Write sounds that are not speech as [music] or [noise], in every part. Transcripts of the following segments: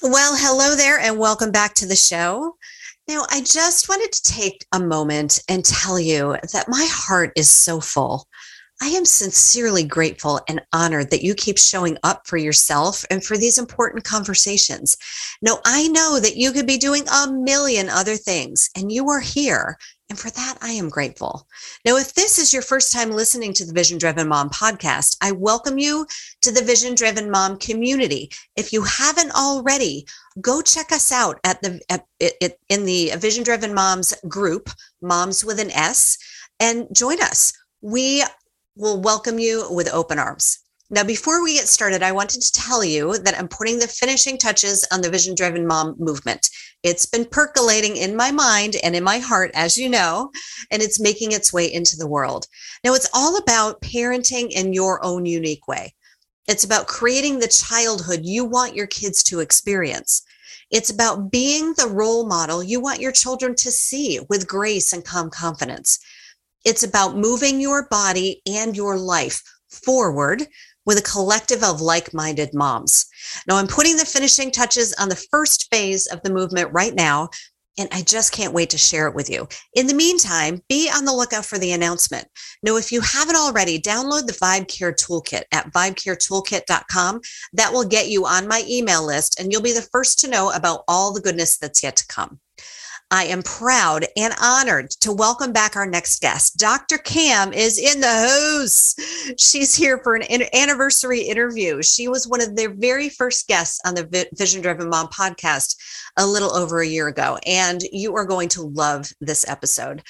Well, hello there, and welcome back to the show. Now, I just wanted to take a moment and tell you that my heart is so full. I am sincerely grateful and honored that you keep showing up for yourself and for these important conversations. Now, I know that you could be doing a million other things, and you are here and for that, I am grateful. Now, if this is your first time listening to the Vision Driven Mom podcast, I welcome you to the Vision Driven Mom community. If you haven't already, go check us out at the at, it, in the Vision Driven Moms group, Moms with an S, and join us. We will welcome you with open arms. Now, before we get started, I wanted to tell you that I'm putting the finishing touches on the Vision Driven Mom movement. It's been percolating in my mind and in my heart, as you know, and it's making its way into the world. Now, it's all about parenting in your own unique way. It's about creating the childhood you want your kids to experience. It's about being the role model you want your children to see with grace and calm confidence. It's about moving your body and your life forward with a collective of like minded moms. Now, I'm putting the finishing touches on the first phase of the movement right now, and I just can't wait to share it with you. In the meantime, be on the lookout for the announcement. Now, if you haven't already, download the Vibe Care Toolkit at vibecaretoolkit.com. That will get you on my email list, and you'll be the first to know about all the goodness that's yet to come. I am proud and honored to welcome back our next guest. Dr. Cam is in the house. She's here for an anniversary interview. She was one of their very first guests on the Vision Driven Mom podcast a little over a year ago, and you are going to love this episode.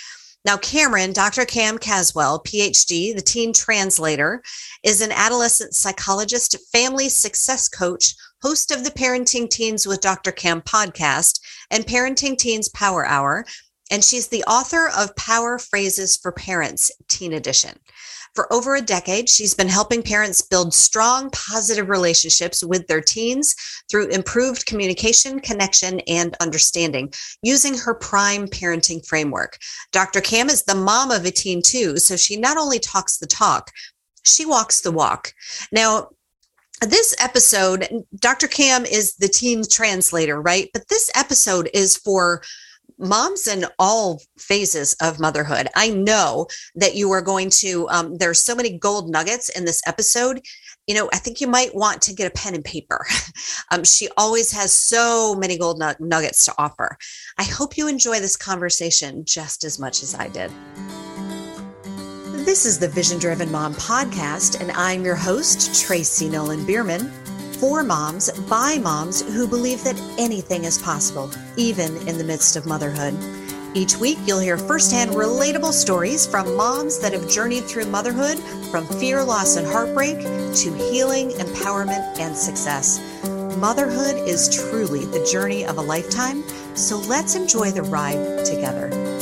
Now, Cameron, Dr. Cam Caswell, PhD, the teen translator, is an adolescent psychologist, family success coach, host of the Parenting Teens with Dr. Cam podcast and Parenting Teens Power Hour. And she's the author of Power Phrases for Parents, Teen Edition. For over a decade, she's been helping parents build strong, positive relationships with their teens through improved communication, connection, and understanding using her prime parenting framework. Dr. Cam is the mom of a teen too, so she not only talks the talk, she walks the walk. Now, this episode, Dr. Cam is the teen translator, right? But this episode is for moms in all phases of motherhood. I know that you are going to, um, there's so many gold nuggets in this episode. You know, I think you might want to get a pen and paper. [laughs] um, she always has so many gold nuggets to offer. I hope you enjoy this conversation just as much as I did. This is the Vision Driven Mom podcast, and I'm your host, Tracy Nolan Bierman. For moms, by moms who believe that anything is possible, even in the midst of motherhood. Each week, you'll hear firsthand relatable stories from moms that have journeyed through motherhood from fear, loss, and heartbreak to healing, empowerment, and success. Motherhood is truly the journey of a lifetime, so let's enjoy the ride together.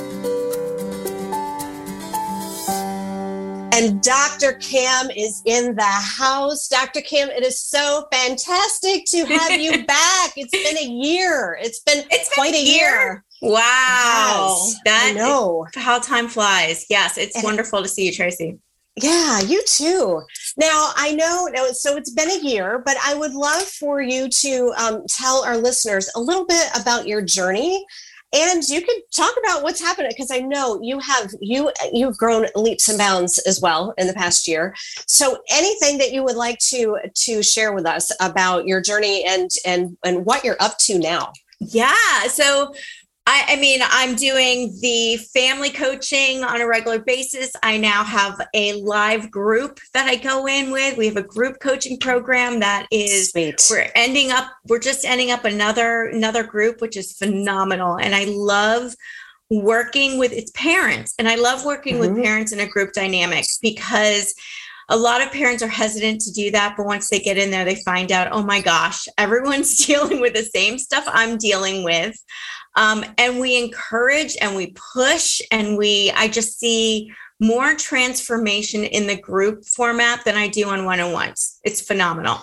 And Dr. Cam is in the house. Dr. Cam, it is so fantastic to have you [laughs] back. It's been a year. It's been it's quite been a year. year. Wow. Yes, that I know how time flies. Yes, it's and wonderful to see you, Tracy. Yeah, you too. Now, I know, now, so it's been a year, but I would love for you to um, tell our listeners a little bit about your journey and you could talk about what's happening because i know you have you you've grown leaps and bounds as well in the past year. So anything that you would like to to share with us about your journey and and and what you're up to now? Yeah so I, I, mean, I'm doing the family coaching on a regular basis. I now have a live group that I go in with. We have a group coaching program that is Sweet. we're ending up, we're just ending up another another group, which is phenomenal. And I love working with its parents. And I love working mm-hmm. with parents in a group dynamic because a lot of parents are hesitant to do that but once they get in there they find out oh my gosh everyone's [laughs] dealing with the same stuff i'm dealing with um, and we encourage and we push and we i just see more transformation in the group format than I do on one-on-ones. It's phenomenal.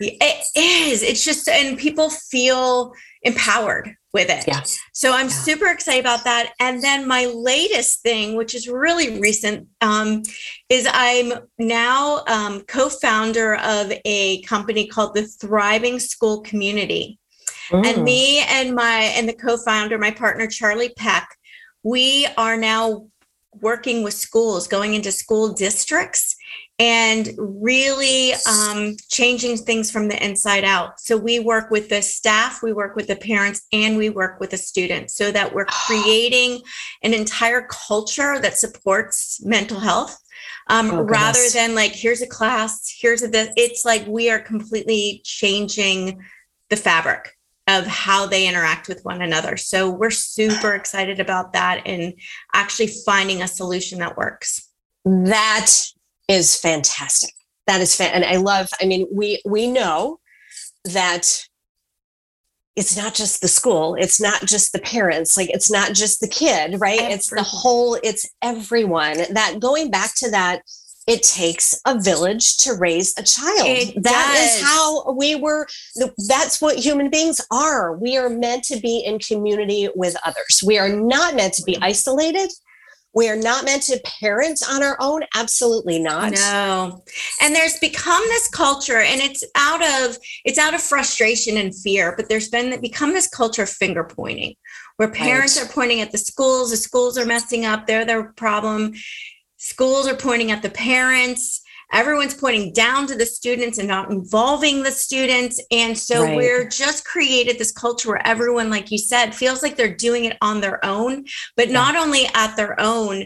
It is. It's just, and people feel empowered with it. Yeah. So I'm yeah. super excited about that. And then my latest thing, which is really recent, um, is I'm now um, co-founder of a company called the Thriving School Community. Mm. And me and my and the co-founder, my partner Charlie Peck, we are now working with schools, going into school districts and really um, changing things from the inside out. So we work with the staff, we work with the parents, and we work with the students so that we're [gasps] creating an entire culture that supports mental health. Um, oh, rather than like, here's a class, here's a this, it's like we are completely changing the fabric of how they interact with one another. So we're super excited about that and actually finding a solution that works. That is fantastic. That is fan, and I love. I mean, we we know that it's not just the school it's not just the parents like it's not just the kid right Everyone. it's the whole it's everyone that going back to that it takes a village to raise a child it That does. is how we were that's what human beings are we are meant to be in community with others we are not meant to be isolated we are not meant to parent on our own. Absolutely not. No. And there's become this culture, and it's out of it's out of frustration and fear, but there's been become this culture of finger pointing where parents right. are pointing at the schools, the schools are messing up, they're their problem. Schools are pointing at the parents everyone's pointing down to the students and not involving the students and so right. we're just created this culture where everyone like you said feels like they're doing it on their own but yeah. not only at their own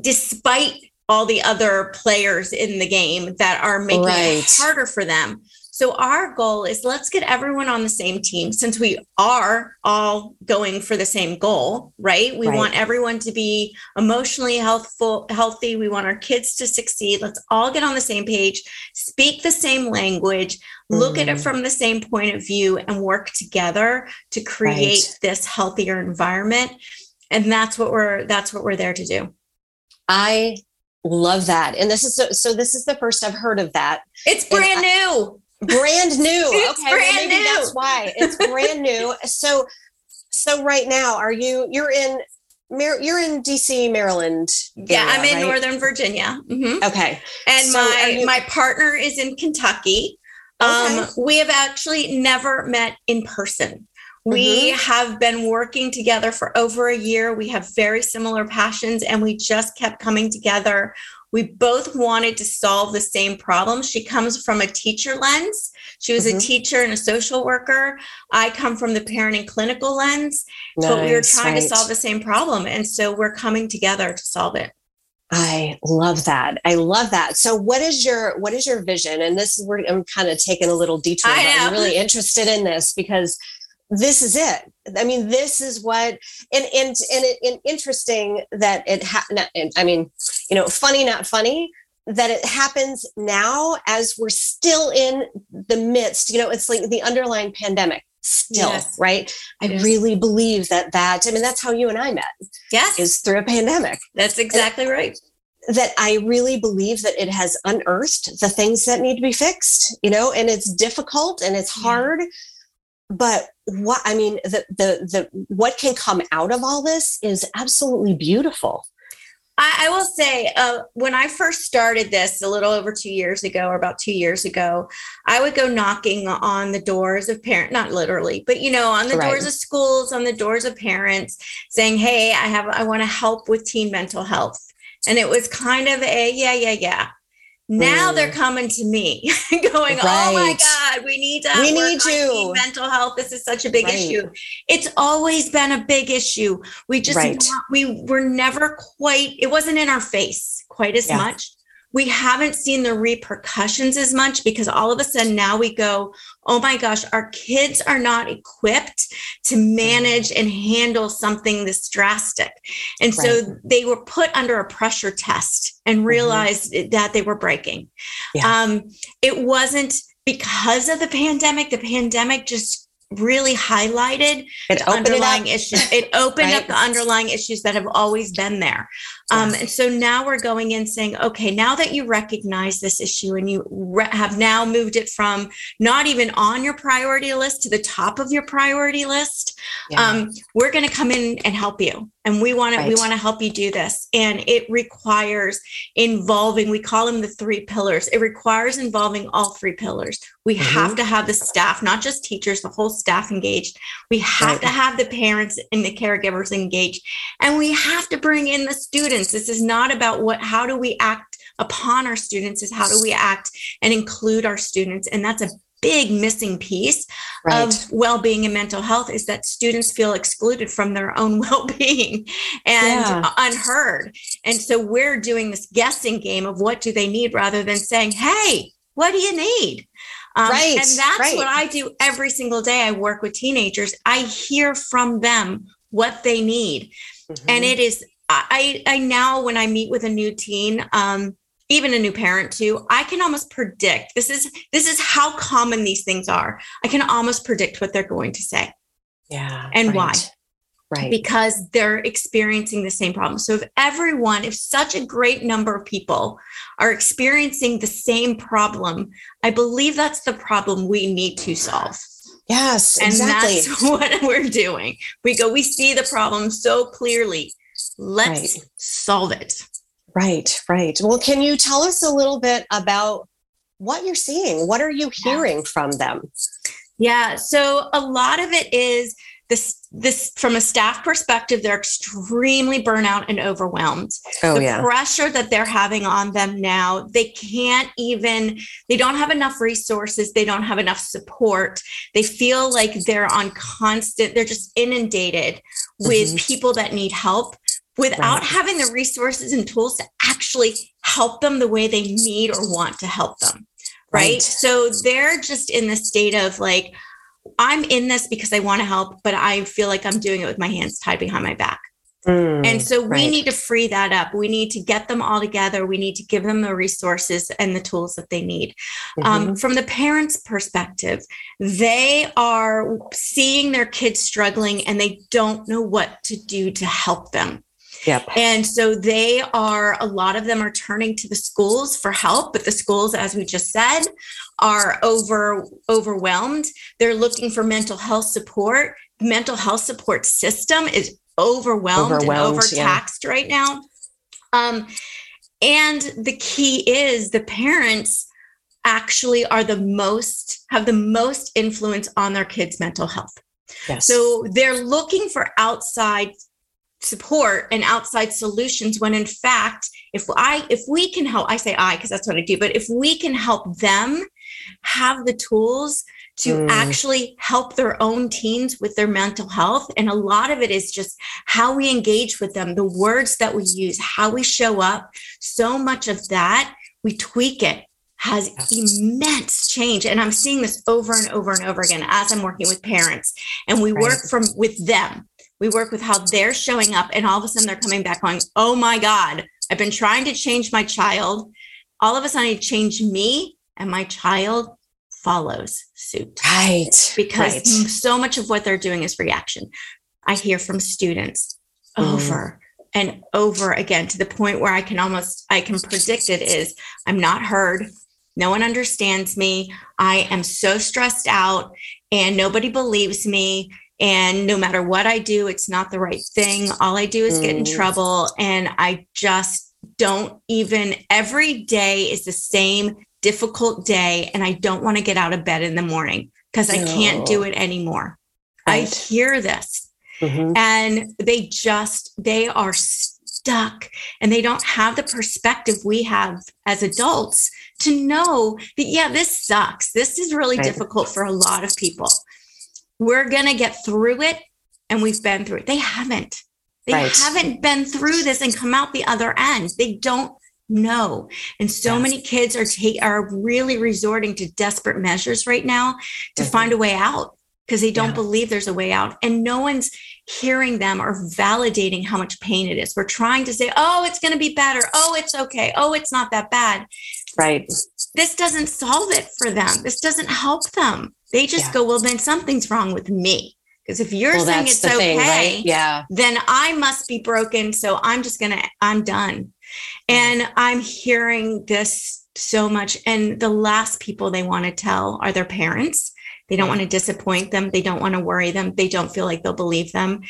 despite all the other players in the game that are making right. it harder for them so our goal is let's get everyone on the same team since we are all going for the same goal, right? We right. want everyone to be emotionally healthful, healthy. We want our kids to succeed. Let's all get on the same page, speak the same language, mm-hmm. look at it mm-hmm. from the same point of view and work together to create right. this healthier environment. And that's what we're that's what we're there to do. I love that. And this is so, so this is the first I've heard of that. It's brand I, new brand new. [laughs] It's okay, brand well, maybe new. that's why it's brand new. [laughs] So, so right now, are you? You're in. You're in DC, Maryland. Yeah, I'm in right? Northern Virginia. Mm-hmm. Okay, and so my you- my partner is in Kentucky. Okay. Um, we have actually never met in person. We mm-hmm. have been working together for over a year. We have very similar passions, and we just kept coming together we both wanted to solve the same problem. She comes from a teacher lens. She was mm-hmm. a teacher and a social worker. I come from the parenting clinical lens, nice, but we were trying right. to solve the same problem. And so we're coming together to solve it. I love that. I love that. So what is your what is your vision? And this is where I'm kind of taking a little detour. I'm really interested in this because this is it. I mean, this is what, and and and, it, and interesting that it. Ha- not, I mean, you know, funny not funny that it happens now as we're still in the midst. You know, it's like the underlying pandemic still yes. right i yes. really believe that that i mean that's how you and i met yes is through a pandemic that's exactly and, right that I really believe that it has unearthed the things that need to be fixed, you know, and it's difficult and it's mm. hard, yeah but what i mean the the the what can come out of all this is absolutely beautiful I, I will say, uh, when I first started this a little over two years ago, or about two years ago, I would go knocking on the doors of parents, not literally, but you know, on the right. doors of schools, on the doors of parents, saying, "Hey, I have, I want to help with teen mental health." And it was kind of a, yeah, yeah, yeah. Now mm. they're coming to me, [laughs] going, right. "Oh my God, we need to we need you. mental health. This is such a big right. issue. It's always been a big issue. We just right. we were never quite. It wasn't in our face quite as yeah. much we haven't seen the repercussions as much because all of a sudden now we go, oh my gosh, our kids are not equipped to manage and handle something this drastic. And right. so they were put under a pressure test and mm-hmm. realized mm-hmm. that they were breaking. Yeah. Um, it wasn't because of the pandemic. The pandemic just really highlighted it the underlying it issues. It [laughs] opened right? up the underlying issues that have always been there. Um, and so now we're going in saying, okay, now that you recognize this issue and you re- have now moved it from not even on your priority list to the top of your priority list, Yeah. um, we're going to come in and help you and we want to we want to help you do this. And it requires involving we call them the three pillars. It requires involving all three pillars. We have to have the staff not just teachers the whole staff engaged. We have Right. to have the parents and the caregivers engaged. And we have to bring in the students. This is not about what how do we act upon our students is how do we act and include our students. And that's a big missing piece right. of well-being and mental health is that students feel excluded from their own [laughs] well-being and Yeah. unheard and so we're doing this guessing game of what do they need rather than saying hey what do you need um, Right, and that's right. what i do every single day i work with teenagers i hear from them what they need and Mhm. it is i i now when i meet with a new teen um even a new parent too i can almost predict this is this is how common these things are i can almost predict what they're going to say yeah. and why? right. Right. because they're experiencing the same problem so if everyone if such a great number of people are experiencing the same problem i believe that's the problem we need to solve yes, and exactly. that's [laughs] what we're doing we go we see the problem so clearly let's Right. solve it Right, right. Well, can you tell us a little bit about what you're seeing? What are you Yeah. hearing from them? Yeah. So a lot of it is this this from a staff perspective, they're extremely burnout and overwhelmed. Oh, the pressure that they're having on them now, they can't even, they don't have enough resources, they don't have enough support. They feel like they're on constant, they're just inundated with mm-hmm. people that need help without Right. having the resources and tools to actually help them the way they need or want to help them right? Right. So they're just in the state of like, I'm in this because I want to help, but I feel like I'm doing it with my hands tied behind my back. Mm, And so we right. need to free that up. We need to get them all together. We need to give them the resources and the tools that they need. Um, Mhm. from the parents' perspective, they are seeing their kids struggling and they don't know what to do to help them. Yep. And so they are, a lot of them are turning to the schools for help, but the schools, as we just said, are over overwhelmed. They're looking for mental health support. Mental health support system is overwhelmed, Overwhelmed, and yeah. overtaxed right now. Um, and the key is the parents actually are the most have the most influence on their kids' mental health. Yes. So they're looking for outside support and outside solutions when in fact if I if we can help I say I because that's what I do but if we can help them have the tools to Mm. actually help their own teens with their mental health and a lot of it is just how we engage with them the words that we use how we show up so much of that we tweak it has immense change and i'm seeing this over and over and over again as i'm working with parents and we work from with them we work with how they're showing up and all of a sudden they're coming back going oh my god i've been trying to change my child all of a sudden i change me and my child follows suit right. because right. so much of what they're doing is reaction. I hear from students Mm. over and over again to the point where I can almost I can predict it is I'm not heard. No one understands me. I am so stressed out and nobody believes me and no matter what I do it's not the right thing. All I do is get in Mm. trouble and I just don't even every day is the same difficult day and I don't want to get out of bed in the morning because I can't do it anymore. I hear this Mhm. and they just they are stuck and they don't have the perspective we have as adults to know that yeah this sucks this is really Right. difficult for a lot of people we're going to get through it and we've been through it. They haven't. They Right. haven't been through this and come out the other end. They don't know. And so Yeah. many kids are take are really resorting to desperate measures right now to Mhm. find a way out because they don't Yeah. believe there's a way out. And no one's hearing them or validating how much pain it is. We're trying to say oh it's going to be better. Oh it's okay. Oh it's not that bad. Right. this doesn't solve it for them. This doesn't help them they just Yeah. go well then something's wrong with me because if you're well, saying it's okay thing, right? Yeah. then I must be broken. So I'm just going to, I'm done. And I'm hearing this so much. And the last people they want to tell are their parents They don't want to disappoint them. They don't want to worry them. They don't feel like they'll believe them.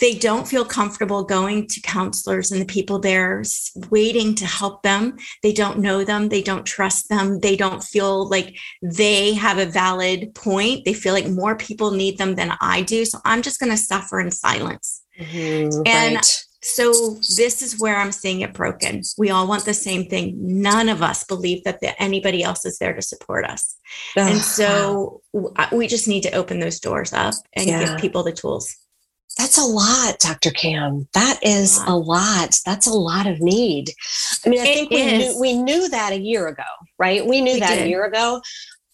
They don't feel comfortable going to counselors and the people there waiting to help them. They don't know them. They don't trust them. They don't feel like they have a valid point. They feel like more people need them than I do. So I'm just going to suffer in silence. Mhm, And right. So this is where I'm seeing it broken. We all want the same thing. None of us believe that the, anybody else is there to support us. and Ugh, wow. so we just need to open those doors up and Yeah. give people the tools. That's a lot, Dr. Cam. That is a lot. That's a lot of need. I mean, I It think we is. knew, we knew that a year ago, right? We knew We that a year ago,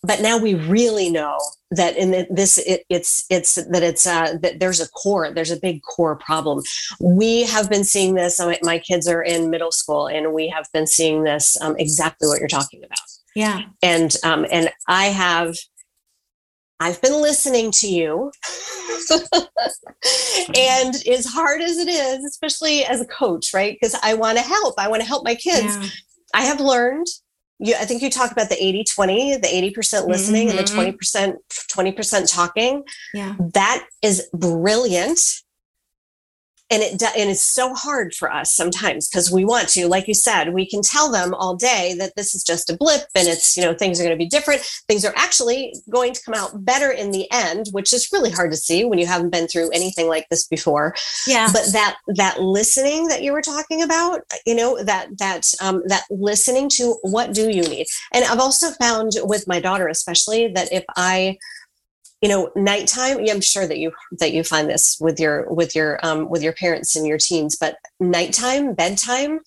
but now we really know that in this, it, it's it's that it's uh, that there's a core, there's a big core problem. We have been seeing this. My my kids are in middle school, and we have been seeing this um, exactly what you're talking about Yeah. and um, and I have I've been listening to you. and as hard as it is, especially as a coach, right? Because I want to help. I want to help my kids. Yeah. I have learned you I think you talk about the 80-20, the 80% listening and the Mhm. 20% 20% talking. Yeah. That is brilliant. And it and it's so hard for us sometimes because we want to, like you said, we can tell them all day that this is just a blip and it's you know things are going to be different. Things are actually going to come out better in the end, which is really hard to see when you haven't been through anything like this before Yeah. but that that listening that you were talking about you know that that um, that listening to what do you need and i've also found with my daughter especially that if i you know nighttime yeah, i'm sure that you that you find this with your with your um, with your parents and your teens but nighttime bedtime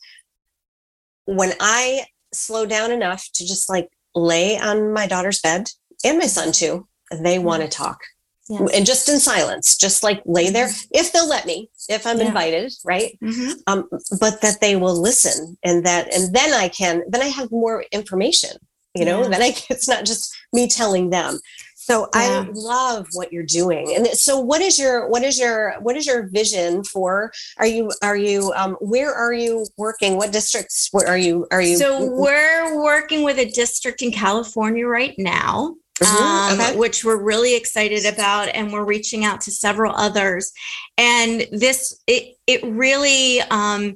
when i slow down enough to just like lay on my daughter's bed and my son too they want to talk Yeah. and just in silence just like lay there if they'll let me if i'm Yeah. invited right Mhm. um, but that they will listen and that and then i can then i have more information you know Yeah. then i it's not just me telling them so Yeah. i love what you're doing and so what is your what is your what is your vision for are you are you um where are you working what districts where are you are you So we're working with a district in California right now. Mhm, um, okay. which we're really excited about, and we're reaching out to several others. And this, it, it really, um,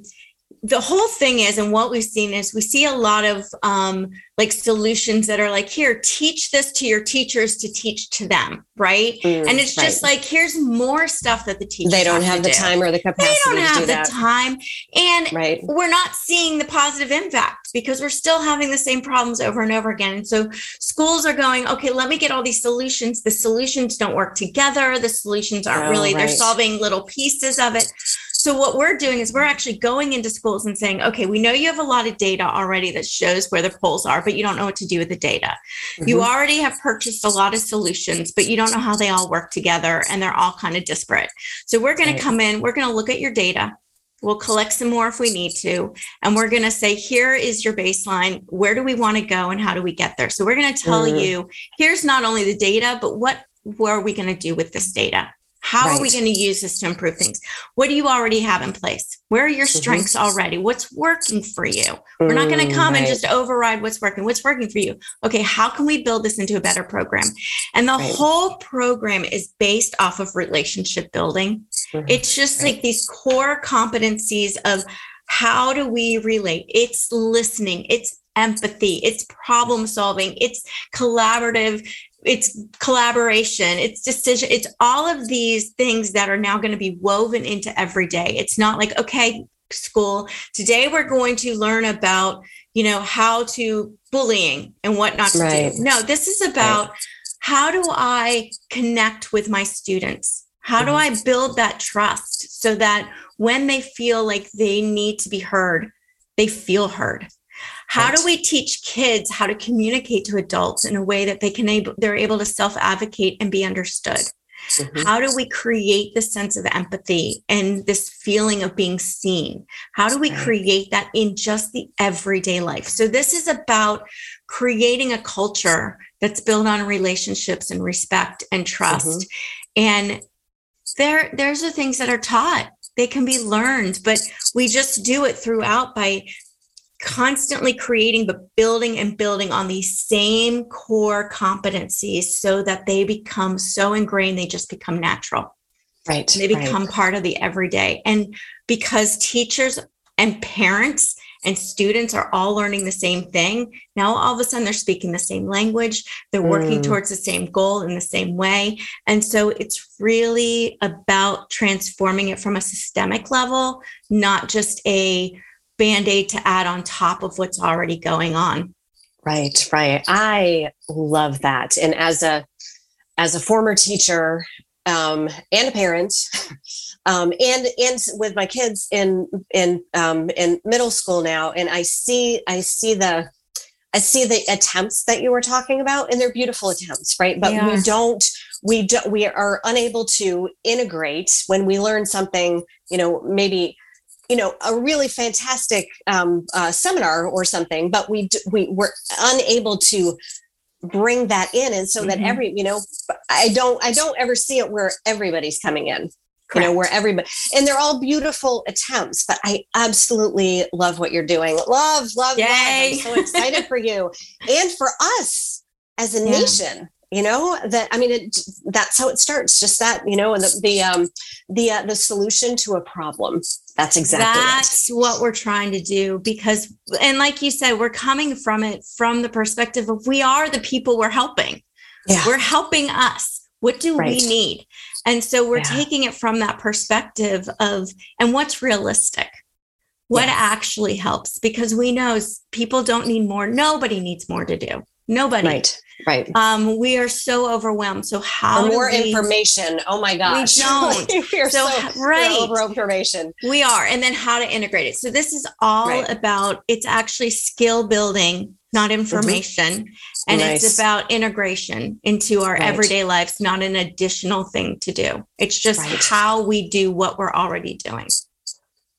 the whole thing is, and what we've seen is, we see a lot of um, like solutions that are like, here, teach this to your teachers to teach to them, right? Mm, and it's just like, here's more stuff that the teachers they don't have, have the do. time or the capacity. They don't to have do the that time, and right we're not seeing the positive impact because we're still having the same problems over and over again. And so schools are going, okay, let me get all these solutions. The solutions don't work together. The solutions aren't Oh, really, they're solving little pieces of it. So what we're doing is we're actually going into schools and saying, okay, we know you have a lot of data already that shows where the polls are, but you don't know what to do with the data. You Mhm. already have purchased a lot of solutions, but you don't know how they all work together and they're all kind of disparate. So we're going Right. to come in, we're going to look at your data. We'll collect some more if we need to. And we're going to say, here is your baseline. Where do we want to go and how do we get there? So we're going to tell Mhm. you, here's not only the data, but what, what are we going to do with this data? How are we going to use this to improve things? What do you already have in place? Where are your Mhm. strengths already? What's working for you? We're not going Mm, to come and just override what's working. What's working for you? Okay, how can we build this into a better program? And the Right. whole program is based off of relationship building. Mhm. It's just Right. like these core competencies of how do we relate? It's listening, it's empathy, it's problem solving, it's collaborative, it's collaboration, it's decision, it's all of these things that are now going to be woven into every day. It's not like, okay, school, today we're going to learn about, you know, how to bullying and what not to Right. do. No, this is about how do I connect with my students? How do Mhm. I build that trust so that when they feel like they need to be heard, they feel heard? How do we teach kids how to communicate to adults in a way that they can able they're able to self-advocate and be understood? Mhm. How do we create this sense of empathy and this feeling of being seen? How do we create that in just the everyday life? So, this is about creating a culture that's built on relationships and respect and trust. And there, there's the things that are taught. They can be learned, but we just do it throughout by constantly creating but building and building on these same core competencies so that they become so ingrained they just become natural right they become right. part of the everyday and because teachers and parents and students are all learning the same thing now all of a sudden they're speaking the same language they're working mm. towards the same goal in the same way and so it's really about transforming it from a systemic level not just a band-aid to add on top of what's already going on. Right right. I love that. And as a as a former teacher um, and a parent [laughs] um, and and with my kids in in um, in middle school now and i see i see the i see the attempts that you were talking about and they're beautiful attempts right? But we don't we don't we are unable to integrate when we learn something you know maybe you know a really fantastic um, uh, seminar or something but we we were unable to bring that in and so mm-hmm. that every you know i don't i don't ever see it where everybody's coming in Correct. you know where everybody and they're all beautiful attempts but i absolutely love what you're doing love love, Yay. love i'm so [laughs] excited for you and for us as a yeah. nation you know that i mean it, that's how it starts just that you know and the the um the uh, the solution to a problem that's exactly that's it. what we're trying to do because and like you said we're coming from it from the perspective of we are the people we're helping yeah. we're helping us what do right. we need and so we're yeah. taking it from that perspective of and what's realistic what yes. actually helps because we know people don't need more nobody needs more to do nobody right Right. Um, we are so overwhelmed. So how more we, information? Oh my gosh. We don't. [laughs] we are so, so right. over information. We are. And then how to integrate it. So this is all right. about it's actually skill building, not mm-hmm. information. Mm-hmm. And nice. it's about integration into our right. everyday lives, not an additional thing to do. It's just right. how we do what we're already doing.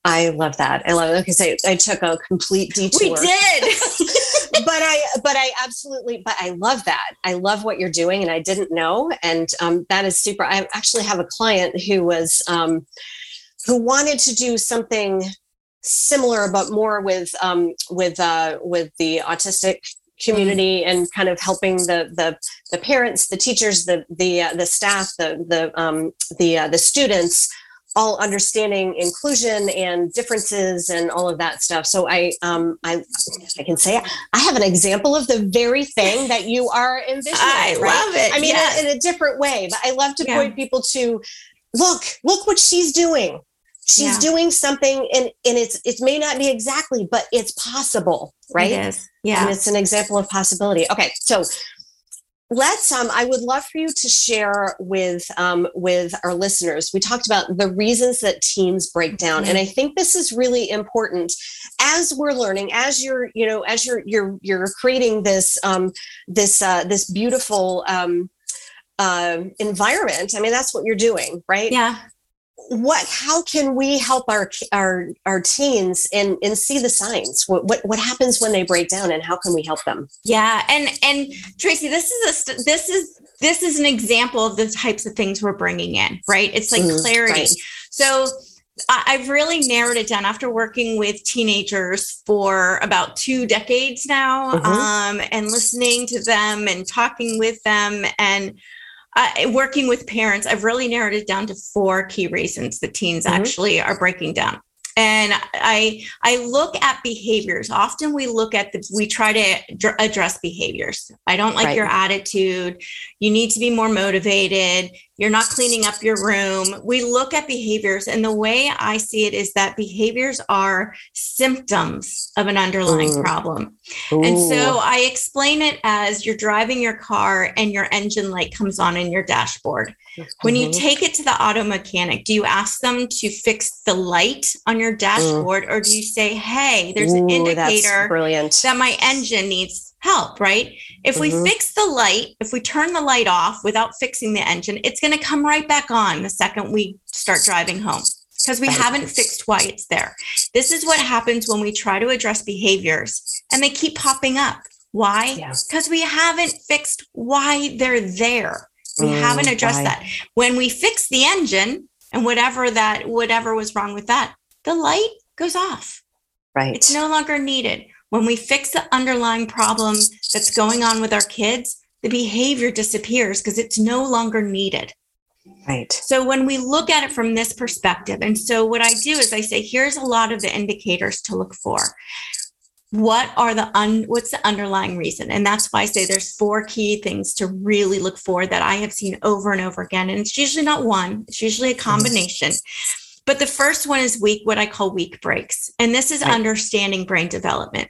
I love that. I love it. Because I, I took a complete detour. We did. [laughs] but I, but I absolutely, but I love that. I love what you're doing, and I didn't know, and um, that is super. I actually have a client who was, um, who wanted to do something similar, but more with, um, with, uh, with the autistic community mm. and kind of helping the the the parents, the teachers, the the uh, the staff, the the um, the uh, the students all understanding inclusion and differences and all of that stuff. So I, um, I, I can say I have an example of the very thing that you are envisioning. I right? love it. I mean, yes. in, in, a different way, but I love to yeah. point people to look, look what she's doing. She's yeah. doing something, and and it's it may not be exactly, but it's possible, right? It is. Yeah, and it's an example of possibility. Okay, so let's um i would love for you to share with um with our listeners. We talked about the reasons that teams break down mm-hmm. and i think this is really important. As we're learning as you're you know as you're you're you're creating this um this uh this beautiful um uh, environment i mean that's what you're doing right? Yeah what how can we help our our our teens and and see the signs what, what what happens when they break down and how can we help them yeah and and tracy this is a this is this is an example of the types of things we're bringing in right it's like mm, clarity right. so I've really narrowed it down after working with teenagers for about two decades now mm-hmm. um, and listening to them and talking with them and uh, working with parents, I've really narrowed it down to four key reasons that teens mm-hmm. actually are breaking down. And i i look at behaviors. Often we look at the we try to address behaviors. I don't like right. your attitude. You need to be more motivated you're not cleaning up your room we look at behaviors and the way i see it is that behaviors are symptoms of an underlying Ooh. problem Ooh. and so i explain it as you're driving your car and your engine light comes on in your dashboard when you mm-hmm. take it to the auto mechanic, do you ask them to fix the light on your mm. dashboard mm. or do you say, hey, there's an indicator brilliant. that my engine needs help, right? If mm-hmm. we fix the light, if we turn the light off without fixing the engine, it's going to come right back on the second we start driving home because we haven't fixed why it's there. This is what happens when we try to address behaviors and they keep popping up. Why? Because yeah. we haven't fixed why they're there. We mm, haven't addressed that. When we fix the engine and whatever that whatever was wrong with that, the light goes off. Right. It's no longer needed. When we fix the underlying problem that's going on with our kids, the behavior disappears because it's no longer needed. Right. So when we look at it from this perspective, and so what I do is I say, here's a lot of the indicators to look for. What are the un, what's the underlying reason? And that's why I say there's four key things to really look for that I have seen over and over again. And it's usually not one, it's usually a mm-hmm. combination. But the first one is weak, what I call weak brakes. And this is Right. understanding brain development.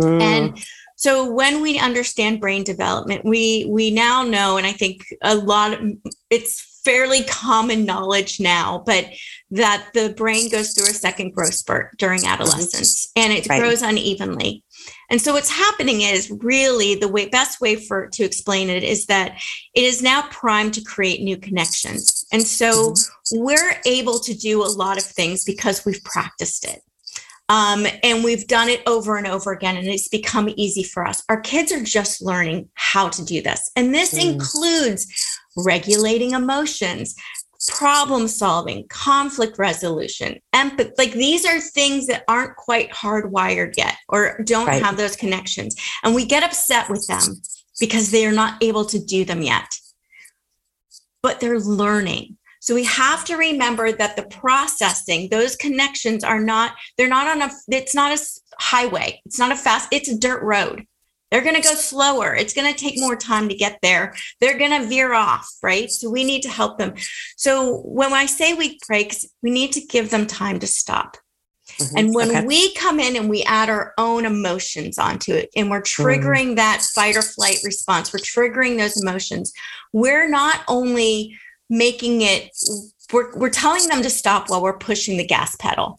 Mm, And so when we understand brain development, we we now know, and I think a lot of it's fairly common knowledge now, but that the brain goes through a second growth spurt during adolescence and it Right. grows unevenly. And so what's happening is really the way best way for to explain it is that it is now primed to create new connections. And so we're able to do a lot of things because we've practiced it. Um, and we've done it over and over again, and it's become easy for us. Our kids are just learning how to do this. And this Mm. includes regulating emotions, problem solving, conflict resolution, empathy. Like these are things that aren't quite hardwired yet or don't Right. have those connections. And we get upset with them because they are not able to do them yet. But they're learning. So we have to remember that the processing, those connections are not, they're not on a, it's not a highway. It's not a fast, it's a dirt road. They're going to go slower. It's going to take more time to get there. They're going to veer off, right? So we need to help them. So when I say weak brakes, we need to give them time to stop. mhm, And when okay. we come in and we add our own emotions onto it and we're triggering that fight or flight response, we're triggering those emotions, we're not only making it, we're, we're telling them to stop while we're pushing the gas pedal,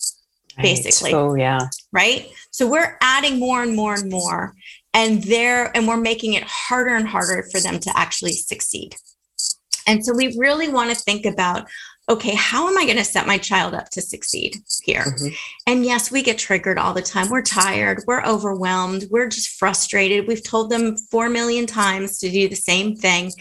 Right. basically. Oh, yeah. right? So we're adding more and more and more. And there, and we're making it harder and harder for them to actually succeed. And so we really want to think about okay, how am I going to set my child up to succeed here? Mhm. And yes, we get triggered all the time. We're tired, we're overwhelmed, we're just frustrated. We've told them 4 million times to do the same thing.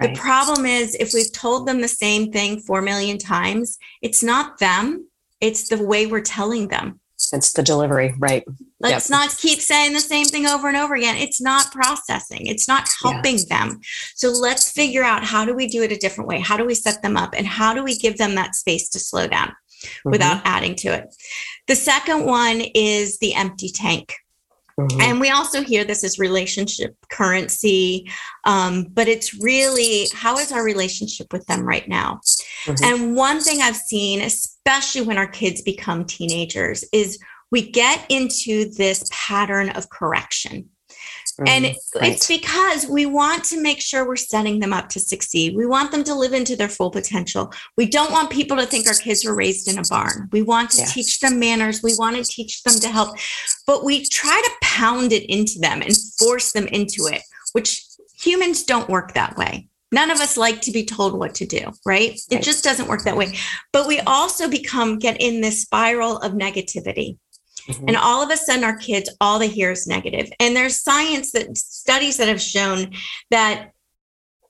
Right. The problem is, if we've told them the same thing 4 million times, it's not them, it's the way we're telling them. It's the delivery. Right. Let's not keep saying the same thing over and over again. It's not processing, it's not Yeah. helping them. So let's figure out how do we do it a different way? How do we set them up? And how do we give them that space to slow down Mhm, without adding to it? The second one is the empty tank. mhm. And we also hear this as relationship currency, um, but it's really how is our relationship with them right now? Mhm. And one thing I've seen, especially when our kids become teenagers, is we get into this pattern of correction. And Mhm, right. it's because we want to make sure we're setting them up to succeed. We want them to live into their full potential. We don't want people to think our kids were raised in a barn. We want to Yeah. teach them manners. We want to teach them to help, but we try to pound it into them and force them into it, which humans don't work that way. None of us like to be told what to do, right? It Right. just doesn't work that way. But we also become, get in this spiral of negativity. Mhm. And all of a sudden, our kids, all they hear is negative. And there's science that studies that have shown that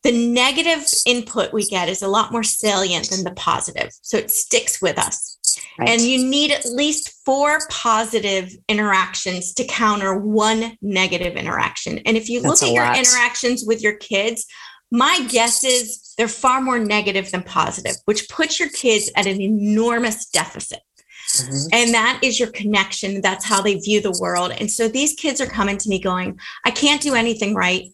the negative input we get is a lot more salient than the positive. So it sticks with us. Right. And you need at least four positive interactions to counter one negative interaction. And if you That's look at your lot. interactions with your kids, my guess is they're far more negative than positive, which puts your kids at an enormous deficit. Mhm. And that is your connection. That's how they view the world. And so these kids are coming to me going, I can't do anything right.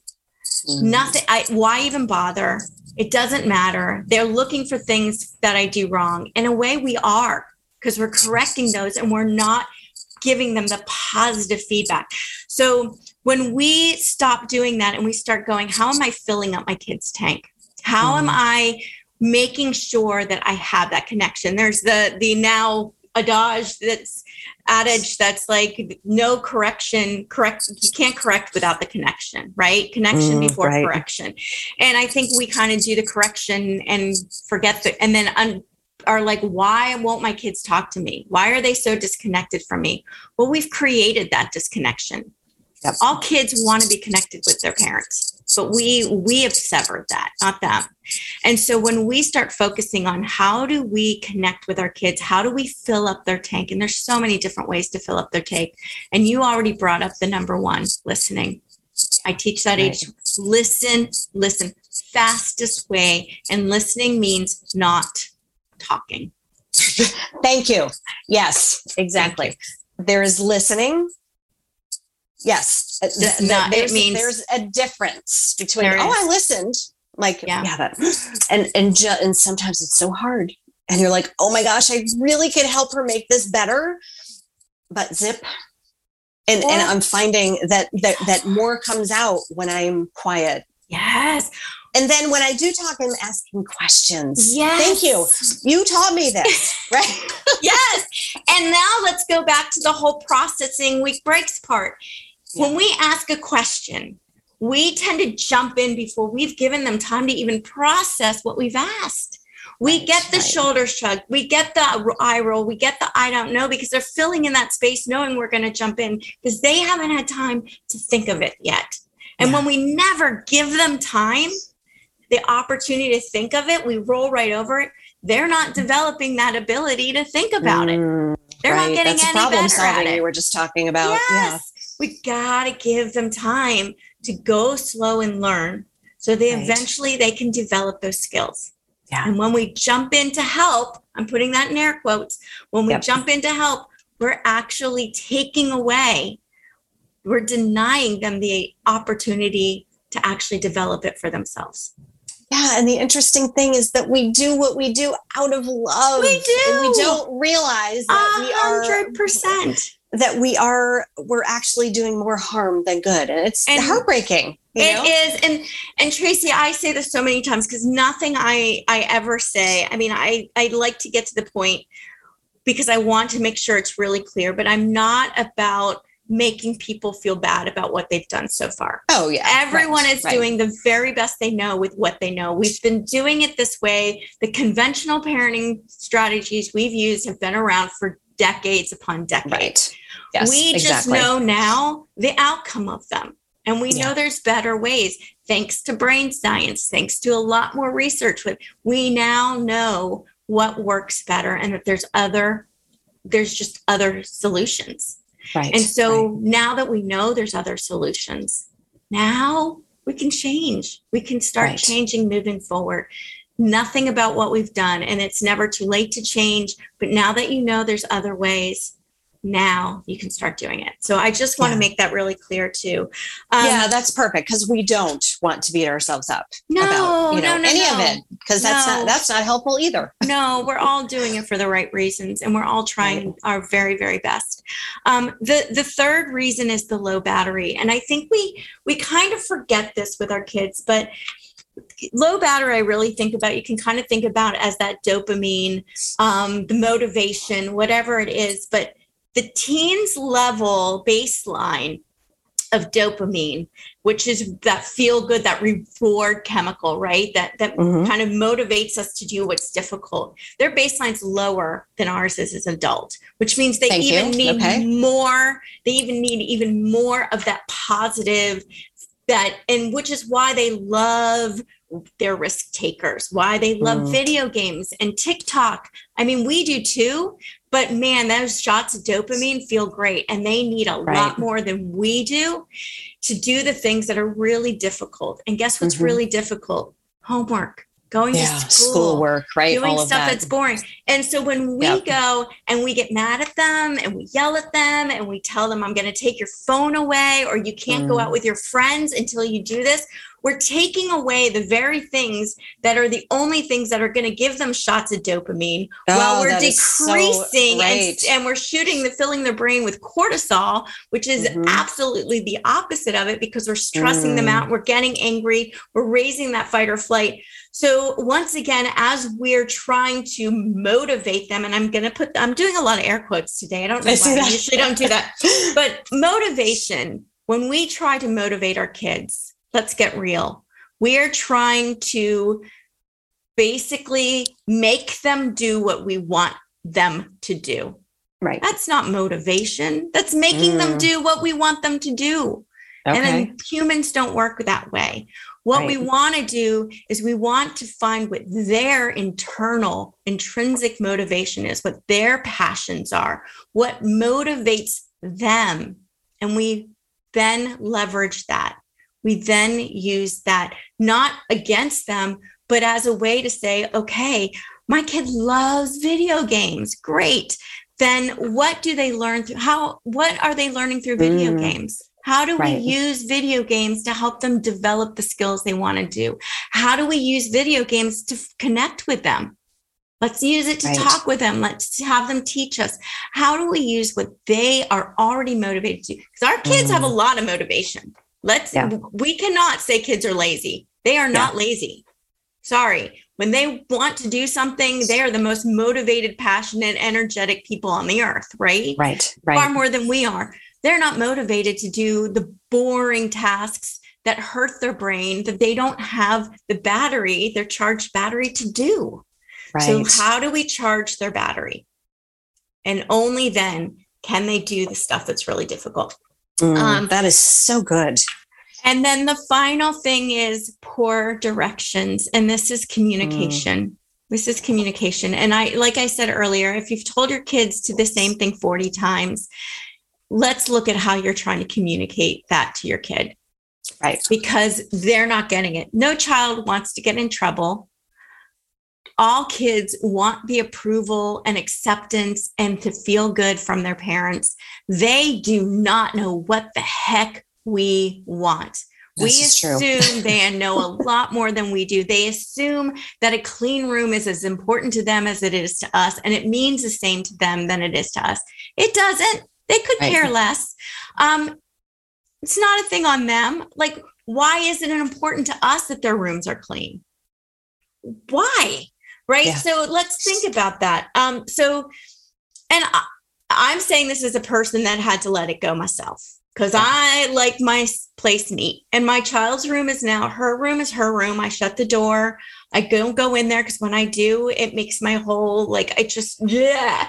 Mhm. Nothing. I, why even bother? It doesn't matter. They're looking for things that I do wrong. In a way, we are because we're correcting those and we're not giving them the positive feedback. So when we stop doing that and we start going, how am I filling up my kids' tank? How am Mhm. I making sure that I have that connection? There's the the now adage that's adage that's like no correction correct you can't correct without the connection right? Connection Mm, before right. correction. And i think we kind of do the correction and forget the and then un, are like why won't my kids talk to me? Why are they so disconnected from me? Well we've created that disconnection Yep. All kids want to be connected with their parents, but we we have severed that, not them. And so when we start focusing on how do we connect with our kids, how do we fill up their tank? And there's so many different ways to fill up their tank. And you already brought up the number one, listening. I teach that Right. age. Listen, listen. Fastest way. And listening means not talking. [laughs] Thank you. Yes, exactly. There is listening. Yes, uh, th- It's th- not- it there's, means- there's a difference between oh. I listened like Yeah. yeah, that and and ju- and sometimes it's so hard and you're like oh my gosh I really could help her make this better but zip and and I'm finding that that that more comes out when I'm quiet Yes. and then when I do talk I'm asking questions Yes. thank you you taught me this [laughs] right yes. And now let's go back to the whole processing weak brakes part. When we ask a question, we tend to jump in before we've given them time to even process what we've asked. We Right, get the right. shoulder shrug, we get the eye roll, we get the I don't know because they're filling in that space knowing we're going to jump in because they haven't had time to think of it yet. And Yeah. when we never give them time, the opportunity to think of it, we roll right over it. They're not developing that ability to think about it. Mm, They're not getting That's any problem better at it. we were just talking about Yes. We gotta give them time to go slow and learn so they Right. eventually they can develop those skills. Yeah. And when we jump in to help, I'm putting that in air quotes, when we Yep. jump in to help, we're actually taking away, we're denying them the opportunity to actually develop it for themselves. Yeah, and the interesting thing is that we do what we do out of love. We do. And we do. don't realize that we A are hundred percent. That we are we're actually doing more harm than good. And it's And heartbreaking. It know? is, and and Tracy, I say this so many times because nothing I I ever say. I mean, I I like to get to the point because I want to make sure it's really clear. But I'm not about making people feel bad about what they've done so far. Oh yeah. Everyone right, is right. doing the very best they know with what they know. We've been doing it this way. The conventional parenting strategies we've used have been around for decades upon decades right. Yes, we just exactly. know now the outcome of them. And we know there's better ways thanks to brain science, thanks to a lot more research with we now know what works better and that there's other there's just other solutions. right. And so right. now that we know there's other solutions, now we can change. We can start Right. changing moving forward. Nothing about what we've done and it's never too late to change, but now that you know there's other ways, now you can start doing it. So I just want Yeah. to make that really clear too. Um, yeah, that's perfect because we don't want to beat ourselves up No, about you know no, no, any of it because that's No. not that's not helpful either. [laughs] no, we're all doing it for the right reasons, and we're all trying our very, very best. Um, the the third reason is the low battery, and I think we we kind of forget this with our kids, but low battery i really think about you can kind of think about it as that dopamine um, the motivation whatever it is but the teens level baseline of dopamine which is that feel good that reward chemical right that that Mhm. kind of motivates us to do what's difficult their baseline's lower than ours is as an adult which means they Thank you. even need Okay. more they even need even more of that positive that and which is why they love their risk takers why they love Mm. video games and tiktok i mean we do too but man those shots of dopamine feel great and they need a Right. lot more than we do to do the things that are really difficult and guess what's Mhm. really difficult homework going Yeah, to school schoolwork, right? doing All of stuff that. that's boring. And so when we Yep. go and we get mad at them and we yell at them and we tell them, I'm going to take your phone away or you can't go Mm. out with your friends until you do this, we're taking away the very things that are the only things that are going to give them shots of dopamine while Oh, we're that is so decreasing and, and we're shooting the filling their brain with cortisol which is Mhm. absolutely the opposite of it because we're stressing them Mm. out we're getting angry we're raising that fight or flight so once again as we're trying to motivate them and i'm going to put i'm doing a lot of air quotes today i don't know I why i usually don't do that [laughs] but motivation when we try to motivate our kids let's get real we are trying to basically make them do what we want them to do right. that's not motivation that's making them Mm. do what we want them to do And Okay. then humans don't work that way. What we want to do is we want to find what their internal intrinsic motivation is, what their passions are, what motivates them. And we then leverage that. We then use that not against them, but as a way to say, okay, my kid loves video games. Great. Then what do they learn through? How, what are they learning through video Mm. games? How do Right. we use video games to help them develop the skills they want to do? How do we use video games to f- connect with them? Let's use it to Right. talk with them. Let's have them teach us. How do we use what they are already motivated to? Because our kids have a mm. lot of motivation. Let's, Yeah. we cannot say kids are lazy. They are not lazy. Sorry. When they want to do something, they are the most motivated, passionate, energetic people on the earth, right? Right. far more than we are. They're not motivated to do the boring tasks that hurt their brain that they don't have the battery, their charged battery to do. Right. So, how do we charge their battery? And only then can they do the stuff that's really difficult. Mm, um, that is so good. And then the final thing is poor directions. And this is communication. This is communication. And I, like I said earlier, if you've told your kids to the same thing 40 times, let's look at how you're trying to communicate that to your kid Right. because they're not getting it. No child wants to get in trouble. All kids want the approval and acceptance and to feel good from their parents. They do not know what the heck we want. we This is true. assume [laughs] they know a lot more than we do. They assume that a clean room is as important to them as it is to us, and it means the same to them than it is to us. It doesn't. They could Right. care less. Um, it's not a thing on them. Like, why is it important to us that their rooms are clean? Why? Right. Yeah. So let's think about that. Um, so, and I, I'm saying this as a person that had to let it go myself because Yeah. I like my place neat. And my child's room is now her room is her room. I shut the door. I don't go in there because when I do, it makes my whole like I just yeah.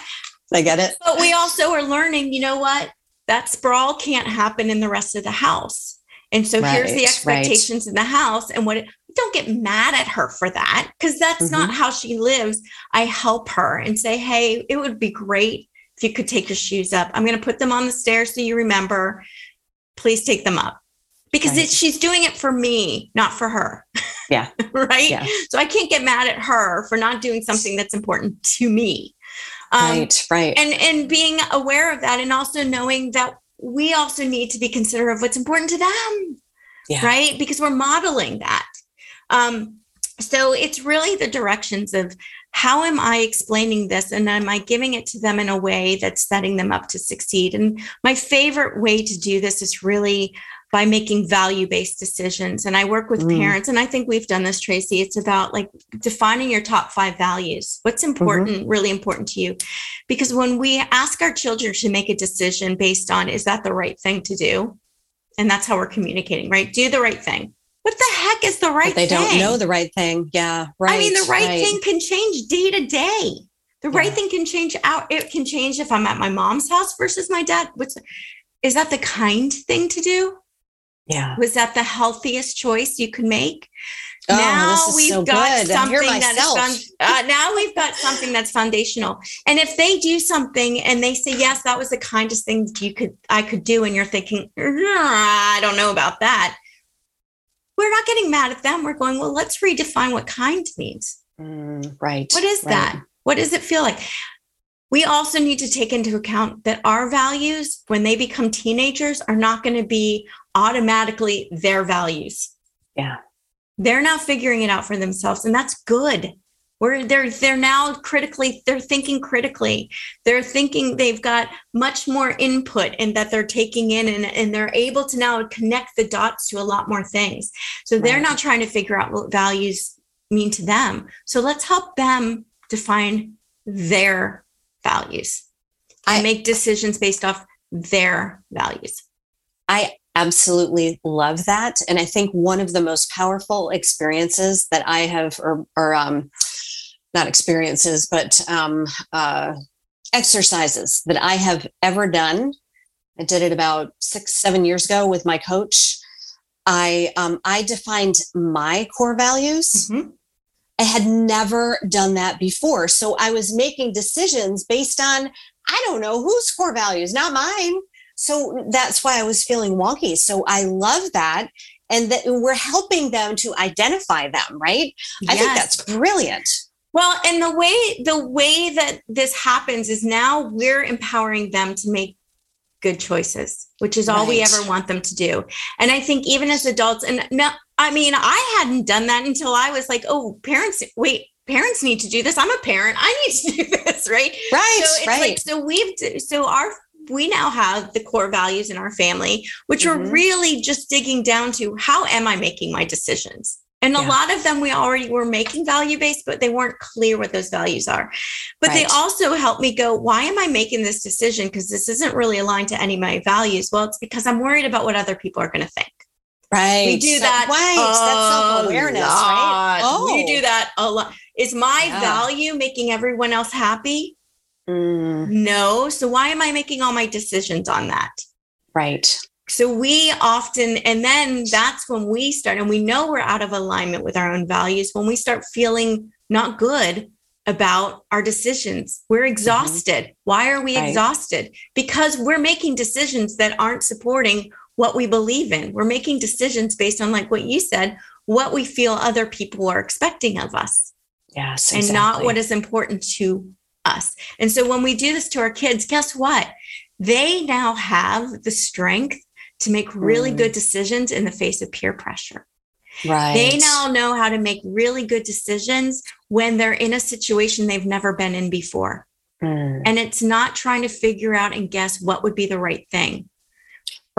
I get it. But we also are learning, you know what? That sprawl can't happen in the rest of the house. And so here's the Right, right. expectations in the house. And what it, don't get mad at her for that because that's Mm-hmm. not how she lives. I help her and say, hey, it would be great if you could take your shoes up. I'm going to put them on the stairs so you remember. Please take them up. Because Right. it, she's doing it for me, not for her. Yeah. [laughs] right. Yeah. So I can't get mad at her for not doing something that's important to me. Um, right. Right. and and being aware of that and also knowing that we also need to be considerate of what's important to them Yeah. right because we're modeling that um so it's really the directions of how am i explaining this and am i giving it to them in a way that's setting them up to succeed and my favorite way to do this is really by making value based decisions and i work with Mm. parents and i think we've done this tracy it's about like defining your top five values what's important really important to you because when we ask our children to make a decision based on is that the right thing to do and that's how we're communicating right do the right thing what the heck is the right But they thing don't know the right thing. Yeah. Right. i mean the right, right. thing can change day to day the right Yeah. thing can change out it can change if i'm at my mom's house versus my dad what's is that the kind thing to do Yeah. was that the healthiest choice you could make Oh, now we've so got good. Something that is myself. uh, now we've got something that's foundational and if they do something and they say yes that was the kindest thing you could i could do and you're thinking "Ah, i don't know about that we're not getting mad at them we're going well let's redefine what kind means Mm, right. what is right. that what does it feel like we also need to take into account that our values when they become teenagers are not going to be automatically their values. Yeah. they're now figuring it out for themselves and that's good. Where they're they're now critically they're thinking critically. They're thinking they've got much more input and that they're taking in and, and they're able to now connect the dots to a lot more things. So they're Right. now trying to figure out what values mean to them. So let's help them define their values. And I- make decisions based off their values. I absolutely love that. And I think one of the most powerful experiences that I have, or, or um, not experiences, but um, uh, exercises that I have ever done. I did it about six, seven years ago with my coach. I um, I defined my core values. Mhm. I had never done that before, so I was making decisions based on I don't know whose core values, not mine. So that's why I was feeling wonky. So I love that, and that we're helping them to identify them. Right? I think that's brilliant. Well, and the way the way that this happens is now we're empowering them to make good choices, which is all we ever want them to do. And I think even as adults, and no, I mean, I hadn't done that until I was like, oh, parents, wait, parents need to do this. I'm a parent. I need to do [laughs] this, right? Right. so it's right. like so we've so our we now have the core values in our family which are Mhm. really just digging down to how am i making my decisions and a lot of them we already were making value based but they weren't clear what those values are but they also help me go why am i making this decision because this isn't really aligned to any of my values well it's because i'm worried about what other people are going to think right. we do that Right. That's self awareness, right? lot. we do that a lot is my Yeah. value making everyone else happy Mm, no. So why am I making all my decisions on that? right. So we often, and then that's when we start, and we know we're out of alignment with our own values when we start feeling not good about our decisions. We're exhausted. Why are we Right. exhausted? Because we're making decisions that aren't supporting what we believe in. We're making decisions based on, like what you said, what we feel other people are expecting of us Yes. and not what is important to us. And so when we do this to our kids, guess what? They now have the strength to make really Mm. good decisions in the face of peer pressure. right. They now know how to make really good decisions when they're in a situation they've never been in before. Mm, And it's not trying to figure out and guess what would be the right thing.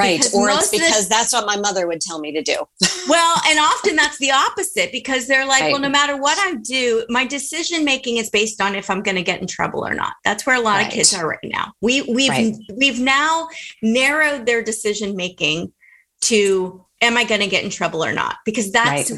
Right. because Or it's of the- because that's what my mother would tell me to do. [laughs] Well, and often that's the opposite because they're like, Right. well, no matter what I do, my decision making is based on if I'm going to get in trouble or not. That's where a lot Right. of kids are right now. We we've Right. we've now narrowed their decision making to am I going to get in trouble or not? Because that's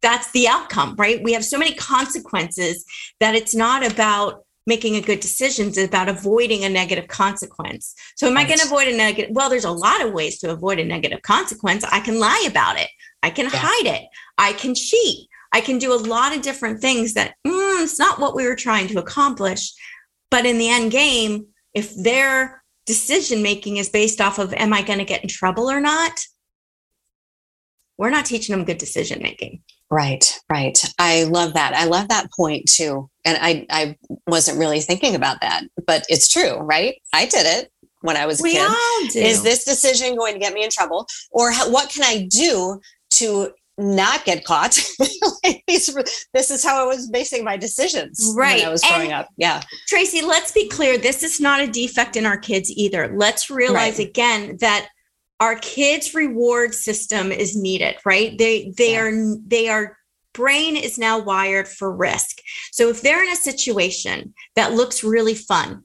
that's the outcome, right? We have so many consequences that it's not about making a good decision, is about avoiding a negative consequence. So am I going to avoid a negative? Well, there's a lot of ways to avoid a negative consequence. I can lie about it. I can Yeah. hide it. I can cheat. I can do a lot of different things that mm, it's not what we were trying to accomplish. But in the end game, if their decision making is based off of am I going to get in trouble or not, we're not teaching them good decision making. Right. Right. I love that. I love that point too. And I, I wasn't really thinking about that, but it's true, right? I did it when I was a We kid. all do. Is this decision going to get me in trouble? Or how, what can I do to not get caught? [laughs] Like, these this is how I was basing my decisions Right. when I was And- growing up. Yeah. Tracy, let's be clear. This is not a defect in our kids either. Let's realize Right. again that our kids' reward system is needed, right? They they Yeah. are they are brain is now wired for risk. So if they're in a situation that looks really fun,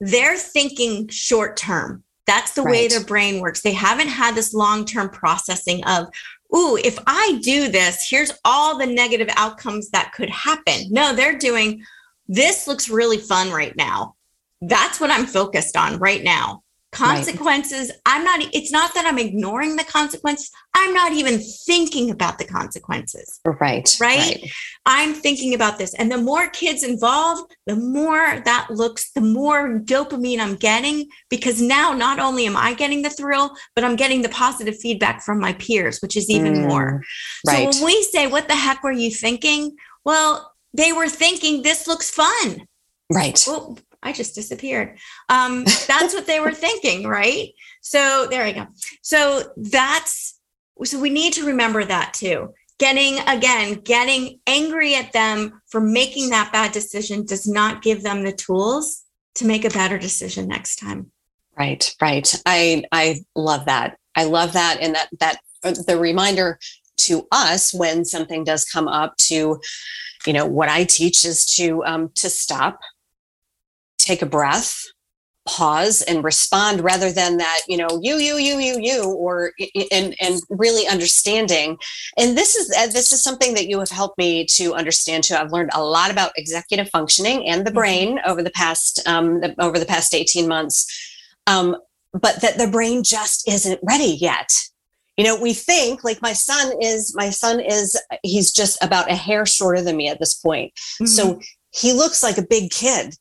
they're thinking short term. That's the way their brain works. They haven't had this long term processing of, ooh, if I do this, here's all the negative outcomes that could happen. No, they're doing, this looks really fun right now. That's what I'm focused on right now. Consequences, I'm not, it's not that I'm ignoring the consequences. I'm not even thinking about the consequences. Right. Right? I'm thinking about this. And the more kids involved, the more that looks, the more dopamine I'm getting because now not only am I getting the thrill, but I'm getting the positive feedback from my peers, which is even Mm, more. Right. So when we say, What the heck were you thinking? Well, they were thinking this looks fun. right. Oh, I just disappeared. Um, that's what they were [laughs] thinking, right? So there we go. So that's so we need to remember that too. Getting again, getting angry at them for making that bad decision does not give them the tools to make a better decision next time. Right, right. I I love that. I love that, and that that uh, the reminder to us when something does come up to, you know, what I teach is to um, to stop, take a breath, pause, and respond rather than that, you know, you you you you you, or and and really understanding. And this is uh, this is something that you have helped me to understand too. I've learned a lot about executive functioning and the Mhm. brain over the past um, the, over the past eighteen months. Um, but that the brain just isn't ready yet you know we think like my son is my son is he's just about a hair shorter than me at this point mm-hmm. so he looks like a big kid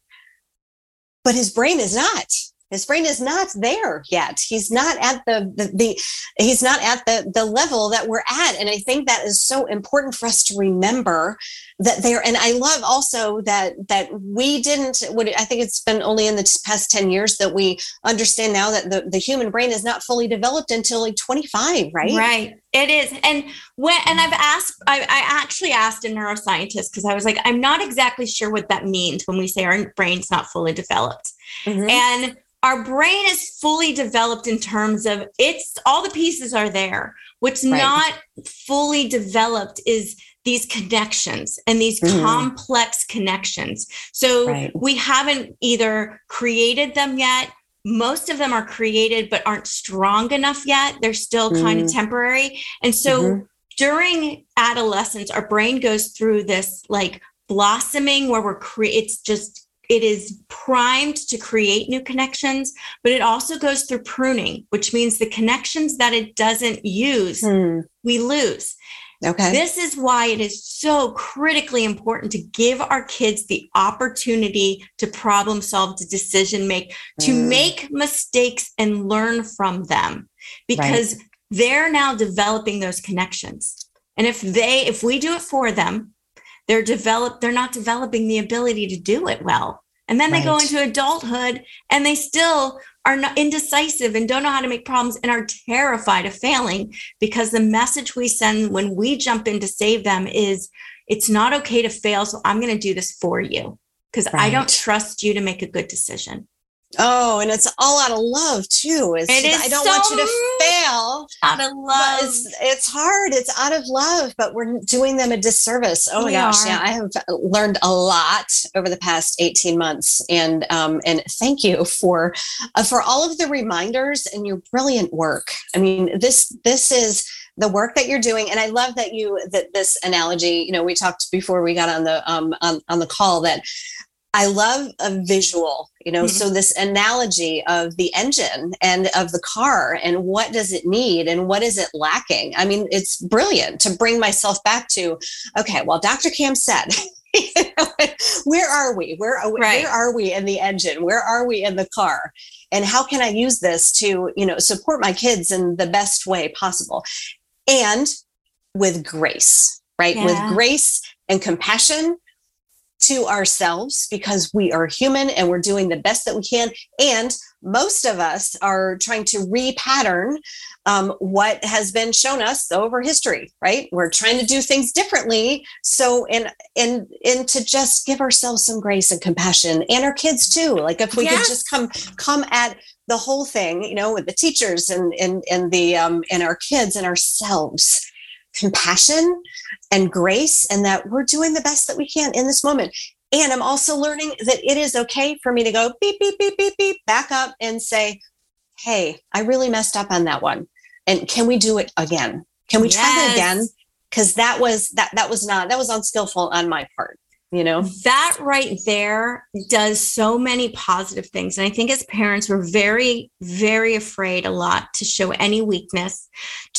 but his brain is not. His brain is not there yet. He's not at the, the, the he's not at the the level that we're at. And i think that is so important for us to remember that there and i love also that that we didn't what i think it's been only in the past 10 years that we understand now that the, the human brain is not fully developed until like 25 right? Right it is and when and i've asked i, I actually asked a neuroscientist because i was like i'm not exactly sure what that means when we say our brain's not fully developed mm-hmm. and our brain is fully developed in terms of it's all the pieces are there what's right. not fully developed is these connections and these mm-hmm. complex connections. So right. we haven't either created them yet. Most of them are created but aren't strong enough yet. They're still kind of temporary. And so mm-hmm. during adolescence, our brain goes through this like blossoming where we're it's just it is primed to create new connections, but it also goes through pruning, which means the connections that it doesn't use, hmm. we lose. Okay. This is why it is so critically important to give our kids the opportunity to problem solve, to decision make, mm. to make mistakes and learn from them because right. they're now developing those connections. And if they, if we do it for them, they're develop, they're not developing the ability to do it well. And then right. they go into adulthood and they still are not indecisive and don't know how to make problems and are terrified of failing because the message we send when we jump in to save them is it's not okay to fail. So I'm going to do this for you because right. I don't trust you to make a good decision. Oh, and it's all out of love too. It's, it is I don't so want you to fail. Out of love. It's it's hard. It's out of love, but we're doing them a disservice. Oh my gosh, are. yeah. I have learned a lot over the past 18 months. And um, and thank you for uh, for all of the reminders and your brilliant work. I mean, this this is the work that you're doing and i love that you that this analogy you know we talked before we got on the um on, on the call that I love a visual, you know, mm-hmm. so this analogy of the engine and of the car and what does it need and what is it lacking? I mean, it's brilliant to bring myself back to, okay, well, Dr. Cam said, [laughs] where are we? Where, right. where are we in the engine? Where are we in the car? And how can I use this to, you know, support my kids in the best way possible? And with grace, right? Yeah. With grace and compassion to ourselves because we are human and we're doing the best that we can. And most of us are trying to repattern um, what has been shown us over history, right? We're trying to do things differently. So, and and and to just give ourselves some grace and compassion, and our kids too. Like if we could just come come at the whole thing, you know, with the teachers and and and the um, and our kids and ourselves compassion and grace and that we're doing the best that we can in this moment. And I'm also learning that it is okay for me to go beep, beep, beep, beep, beep, back up and say, hey, I really messed up on that one. And can we do it again? Can we yes. try that again? Because that was that that was not that was unskillful on my part you know that right there does so many positive things and i think as parents we're very very afraid a lot to show any weakness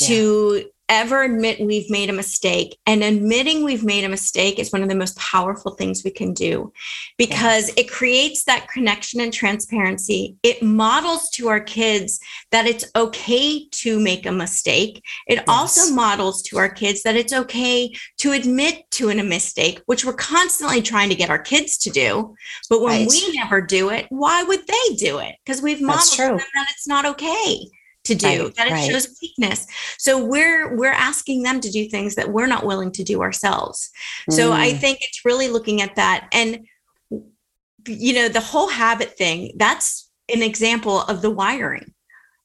yeah. to ever admit we've made a mistake. And admitting we've made a mistake is one of the most powerful things we can do because yes. it creates that connection and transparency. It models to our kids that it's okay to make a mistake. It yes. also models to our kids that it's okay to admit to a mistake, which we're constantly trying to get our kids to do. But when right. we never do it, why would they do it? Because we've modeled them that it's not okay to do right, that it right. shows weakness so we're we're asking them to do things that we're not willing to do ourselves mm. so i mm. think it's really looking at that and you know the whole habit thing that's an example of the wiring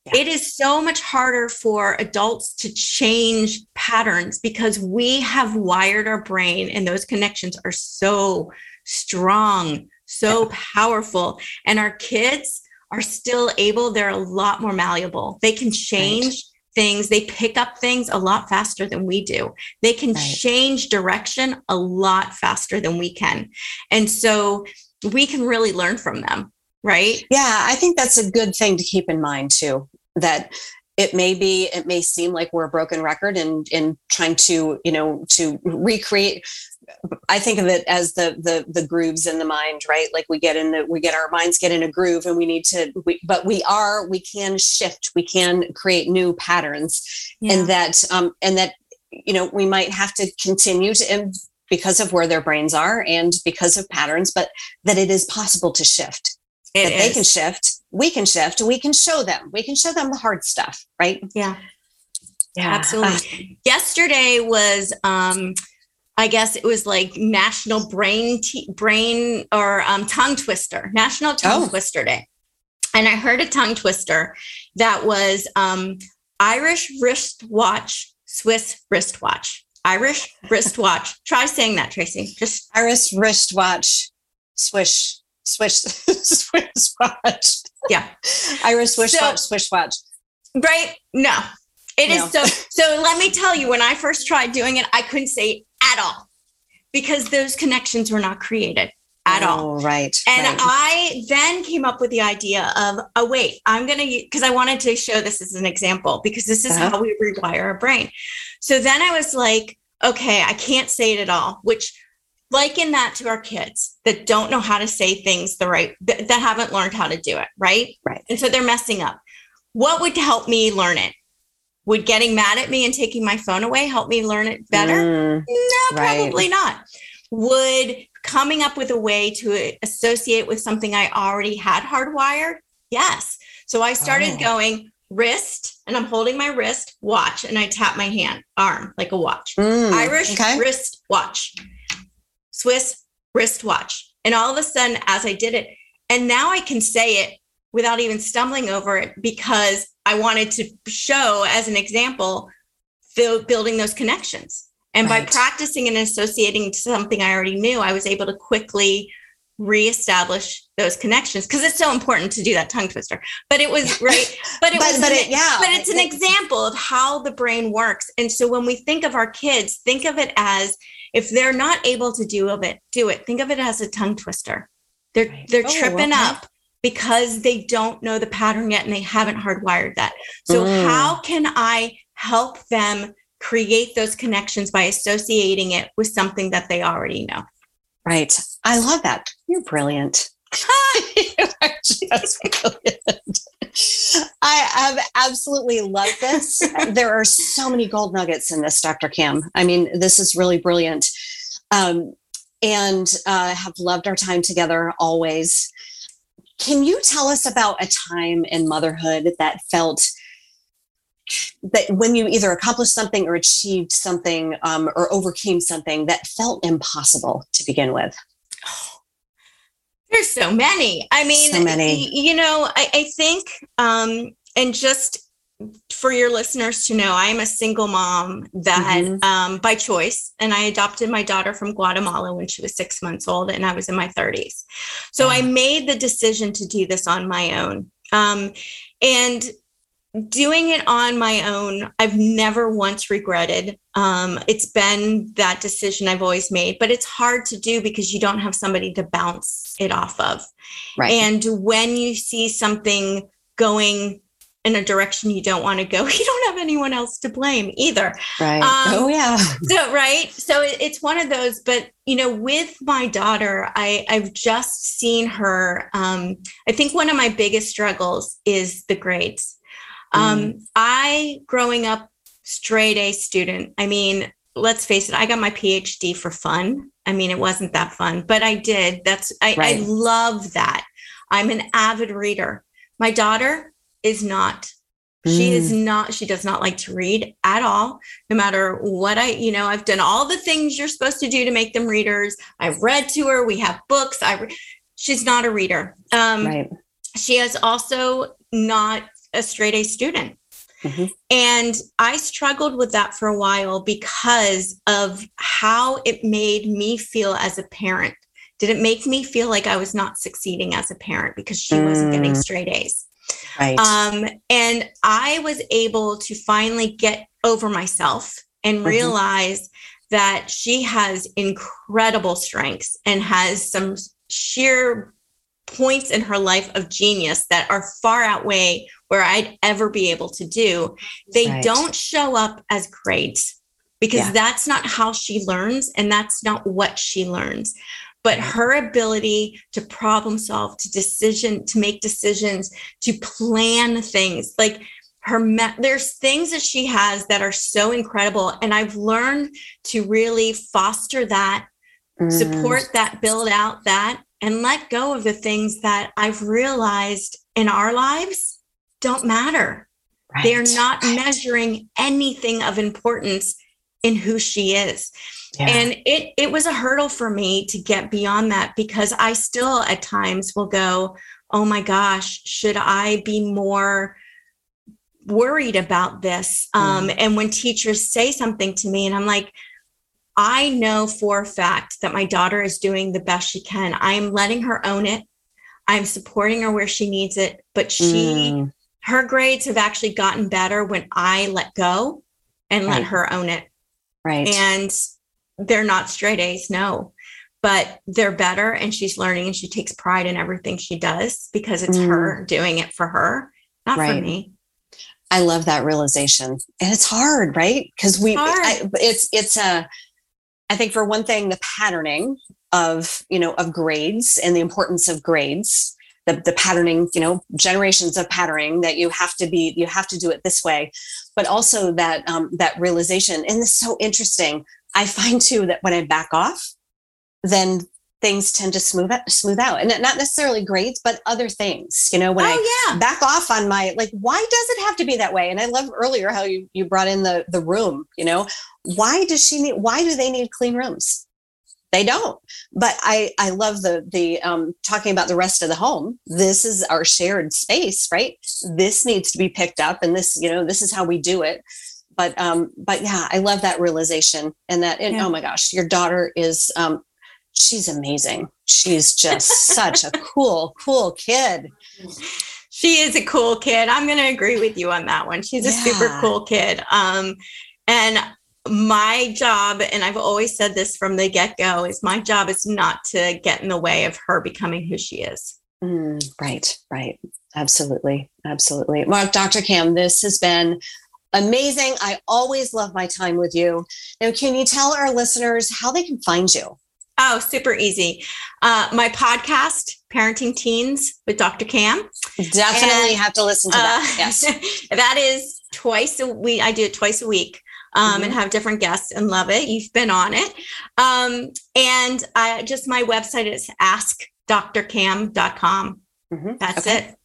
yeah. it is so much harder for adults to change patterns because we have wired our brain and those connections are so strong so yeah. powerful and our kids are still able, they're a lot more malleable. They can change right. things, they pick up things a lot faster than we do. They can right. change direction a lot faster than we can. And so we can really learn from them. right? Yeah, I think that's a good thing to keep in mind too. That it may be, it may seem like we're a broken record and in trying to, you know, to recreate. I think of it as the the the grooves in the mind, right? Like we get in the we get our minds get in a groove, and we need to. We, but we are we can shift, we can create new patterns, Yeah. and that um and that you know we might have to continue to and because of where their brains are and because of patterns, but that it is possible to shift It that they can shift we can shift we can show them we can show them the hard stuff right Yeah. yeah Absolutely. Yesterday was, um, I guess it was like National Brain t- Brain or um, Tongue Twister, National Tongue Oh. Twister Day, and I heard a tongue twister that was um, Irish wristwatch, Swiss wristwatch, Irish wristwatch. [laughs] Try saying that, Tracy. Just iris wristwatch swish swish [laughs] swish watch yeah. Irish swish So- watch swish watch Right? No. It is No. so so let me tell you when I first tried doing it I couldn't say at all because those connections were not created at all. oh, right And right. I then came up with the idea of oh wait, I'm going to because I wanted to show this as an example because this is Uh-huh. how we rewire our brain. So then I was like, okay, I can't say it at all, which liken that to our kids that don't know how to say things the right that, that haven't learned how to do it, right? Right. And so they're messing up. What would help me learn it? Would getting mad at me and taking my phone away help me learn it better? Mm, No, Right. probably not. Would coming up with a way to associate with something I already had hardwired? Yes. So I started Oh. going wrist, and I'm holding my wrist, watch, and I tap my hand, arm, like a watch. mm, Irish okay wrist watch, Swiss wrist watch. And all of a sudden, as I did it, and now I can say it without even stumbling over it because I wanted to show as an example, building those connections. And by practicing and associating to something I already knew, I was able to quickly reestablish those connections because it's so important to do that tongue twister. But it was right. [laughs] But it But- was but an- it- yeah, but it's an example of how the brain works. And so when we think of our kids, think of it as if they're not able to do of it, do it. Think of it as a tongue twister. They're Right. they're Oh, tripping okay. up because they don't know the pattern yet and they haven't hardwired that. So Mm. how can I help them create those connections by associating it with something that they already know? right i love that you're brilliant you are just brilliant. I have absolutely loved this. [laughs] there are so many gold nuggets in this, Dr. Cam. I mean, this is really brilliant. Um, and uh, have loved our time together always. Can you tell us about a time in motherhood that felt that when you either accomplished something or achieved something um, or overcame something that felt impossible to begin with? [gasps] There's so many. I mean, So many. you know, I, I think, um, and just for your listeners to know, I am a single mom that Mhm. um, by choice, and I adopted my daughter from Guatemala when she was six months old, and I was in my 30s. So I made the decision to do this on my own. Um, and doing it on my own, I've never once regretted. Um, it's been that decision I've always made, but it's hard to do because you don't have somebody to bounce it off of. Right. And when you see something going in a direction you don't want to go, [laughs] you don't have anyone else to blame either. right. um, oh, yeah. So right. So it, it's one of those, but you know, with my daughter, I, I've just seen her. Um, I think one of my biggest struggles is the grades. Um, I growing up straight A student. I mean, let's face it, I got my PhD for fun. I mean, it wasn't that fun, but I did. That's I, Right. I love that. I'm an avid reader. My daughter is not. She is not, she does not like to read at all, no matter what I, you know, I've done all the things you're supposed to do to make them readers. I've read to her. We have books. I, re- she's not a reader. Um, right. she is also not a straight A student. Mhm. And I struggled with that for a while because of how it made me feel as a parent. Did it make me feel like I was not succeeding as a parent because she wasn't getting Mm. straight A's? Right. Um, and I was able to finally get over myself and Mhm. realize that she has incredible strengths and has some sheer points in her life of genius that are far outweigh where I'd ever be able to do. They Right. don't show up as grades because Yeah. that's not how she learns and that's not what she learns. But her ability to problem solve, to decision, to make decisions, to plan things, like her me- there's things that she has that are so incredible and i've learned to really foster that Mm. support that build out that and let go of the things that i've realized in our lives don't matter Right, they're not right. measuring anything of importance in who she is Yeah. and it it was a hurdle for me to get beyond that because i still at times will go oh my gosh should i be more worried about this? Um, and when teachers say something to me and i'm like i know for a fact that my daughter is doing the best she can. I am letting her own it. I'm supporting her where she needs it but she Mm, her grades have actually gotten better when i let go and let her own it. Right. and they're not straight A's, no, but they're better. And she's learning and she takes pride in everything she does because it's Mm. her doing it for her, not for Right. me. I love that realization, and it's hard, right? Because we. I, it's it's a. I think for one thing, the patterning of you know of grades and the importance of grades, the the patterning, you know, generations of patterning that you have to be, you have to do it this way, but also that um, that realization, and it's so interesting. I find too that when I back off, then things tend to smooth out, smooth out, and not necessarily grades, but other things. You know, when I oh, yeah. back off on my like why does it have to be that way? And i love earlier how you you brought in the the room you know why does she need why do they need clean rooms? They don't. But i i love the the um talking about the rest of the home. This is our shared space right? This needs to be picked up and this you know this is how we do it but um but yeah i love that realization and that and Yeah. oh my gosh your daughter is um she's amazing she's just [laughs] such a cool cool kid She is a cool kid. I'm going to agree with you on that one. She's a super cool kid. Um, and my job, and I've always said this from the get go, is my job is not to get in the way of her becoming who she is. Mm, right, right. Absolutely. Absolutely. Well, Dr. Cam, this has been amazing. I always love my time with you. Now, can you tell our listeners how they can find you? Oh, super easy. Uh, my podcast, Parenting Teens with Dr. Cam. Definitely And, have to listen to that. Uh, yes. [laughs] that is twice a week. I do it twice a week. Um, and have different guests and love it. You've been on it. Um, and I just my website is askdrcam.com. Mhm. That's Okay. it.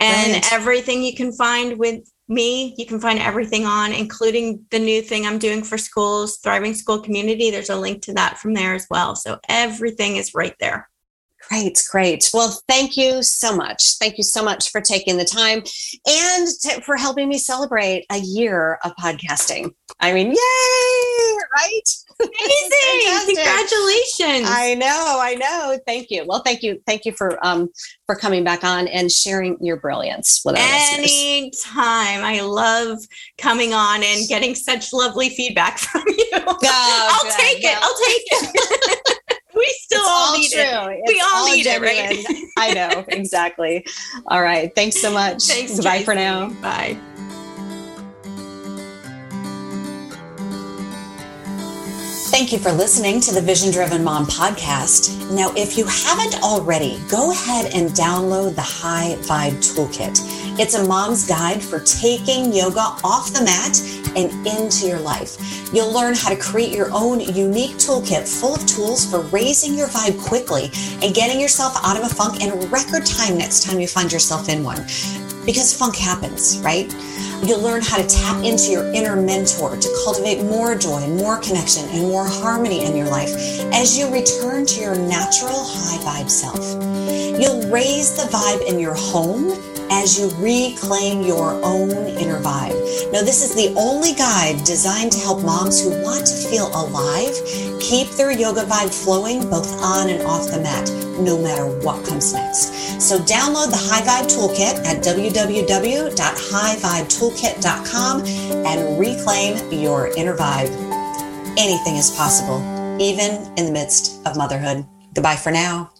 And Brilliant. everything you can find with me, you can find everything on, including the new thing I'm doing for schools, Thriving School Community. There's a link to that from there as well. So everything is right there. Great, great. Well, thank you so much. Thank you so much for taking the time and to, for helping me celebrate a year of podcasting. I mean, yay, right? Amazing. [laughs] Congratulations. I know, I know. Thank you. Well, thank you, thank you for um for coming back on and sharing your brilliance with listeners. Anytime. I love coming on and getting such lovely feedback [laughs] from you. I'll good. take it. Well, I'll take it. [laughs] we still It's all all need true. it. It's We all need it, right? I know [laughs] exactly. All right. Thanks so much. Thanks. Bye for now. Bye. Thank you for listening to the Vision Driven Mom podcast. Now, if you haven't already, go ahead and download the High Vibe Toolkit. It's a mom's guide for taking yoga off the mat and into your life. You'll learn how to create your own unique toolkit full of tools for raising your vibe quickly and getting yourself out of a funk in record time next time you find yourself in one. Because funk happens, right? You'll learn how to tap into your inner mentor to cultivate more joy, more connection, and more harmony in your life as you return to your natural high vibe self. You'll raise the vibe in your home as you reclaim your own inner vibe. Now, this is the only guide designed to help moms who want to feel alive keep their yoga vibe flowing both on and off the mat, no matter what comes next. So, download the High Vibe Toolkit at www.highvibetoolkit.com and reclaim your inner vibe. Anything is possible, even in the midst of motherhood. Goodbye for now.